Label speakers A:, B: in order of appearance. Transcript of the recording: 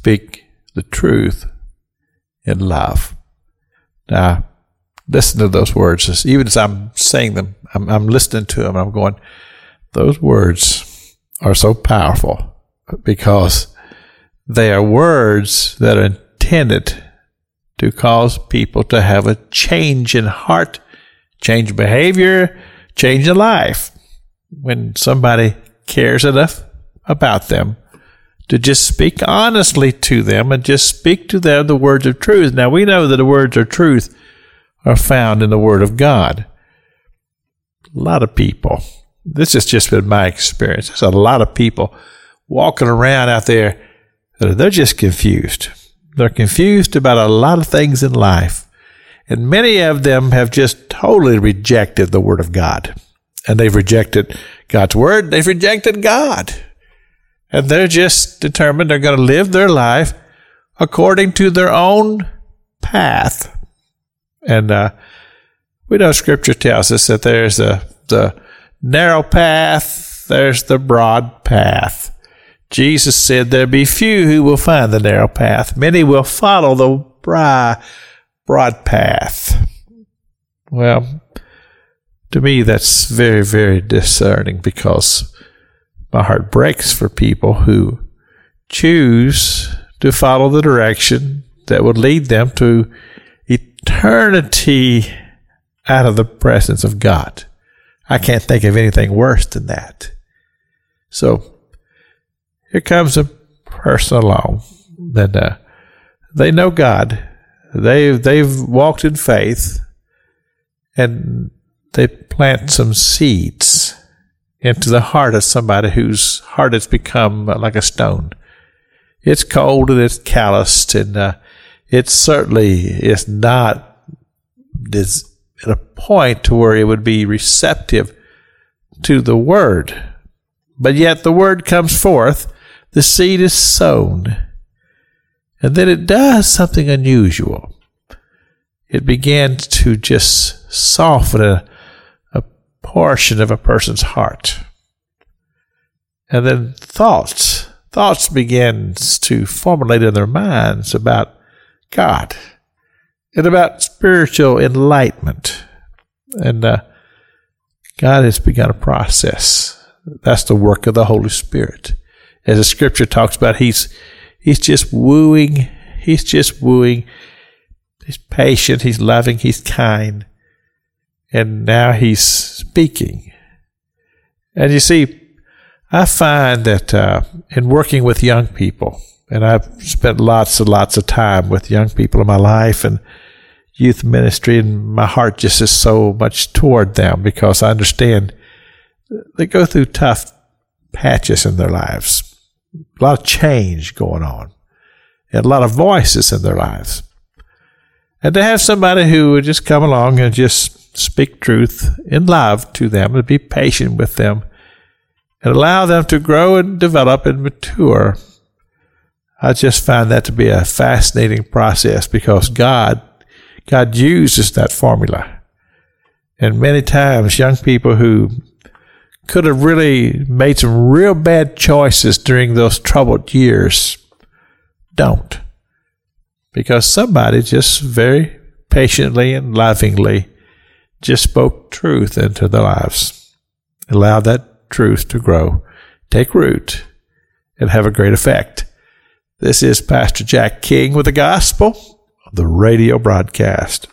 A: speak the truth in love. Now, listen to those words. Even as I'm saying them, I'm, I'm listening to them. I'm going, those words are so powerful because they are words that are intended to cause people to have a change in heart, change behavior, change in life. When somebody cares enough about them to just speak honestly to them and just speak to them the words of truth. Now we know that the words of truth are found in the Word of God. A lot of people, this has just been my experience. There's a lot of people walking around out there that they're just confused. They're confused about a lot of things in life. And many of them have just totally rejected the Word of God. And they've rejected God's Word. They've rejected God. And they're just determined they're going to live their life according to their own path. And uh, we know Scripture tells us that there's a, the narrow path, there's the broad path. Jesus said there be few who will find the narrow path. Many will follow the broad, broad path. Well, to me, that's very, very discerning because my heart breaks for people who choose to follow the direction that would lead them to eternity out of the presence of God. I can't think of anything worse than that. So here comes a person along that uh, they know God. They've they've walked in faith, and they plant some seeds into the heart of somebody whose heart has become like a stone. It's cold and it's calloused, and uh, it certainly is not is at a point to where it would be receptive to the word. But yet the word comes forth, the seed is sown, and then it does something unusual. It begins to just soften portion of a person's heart. And then thoughts, thoughts begins to formulate in their minds about God and about spiritual enlightenment. And uh, God has begun a process. That's the work of the Holy Spirit. As the scripture talks about, He's He's just wooing, He's just wooing. He's patient, He's loving, He's kind. And now He's speaking. And you see, I find that uh, in working with young people, and I've spent lots and lots of time with young people in my life and youth ministry, and my heart just is so much toward them because I understand they go through tough patches in their lives, a lot of change going on, and a lot of voices in their lives. And to have somebody who would just come along and just speak truth in love to them and be patient with them and allow them to grow and develop and mature I just find that to be a fascinating process because God, God uses that formula. And many times young people who could have really made some real bad choices during those troubled years don't. Because somebody just very patiently and lovingly just spoke truth into their lives. Allow that truth to grow, take root, and have a great effect. This is Pastor Jack King with the gospel the radio broadcast.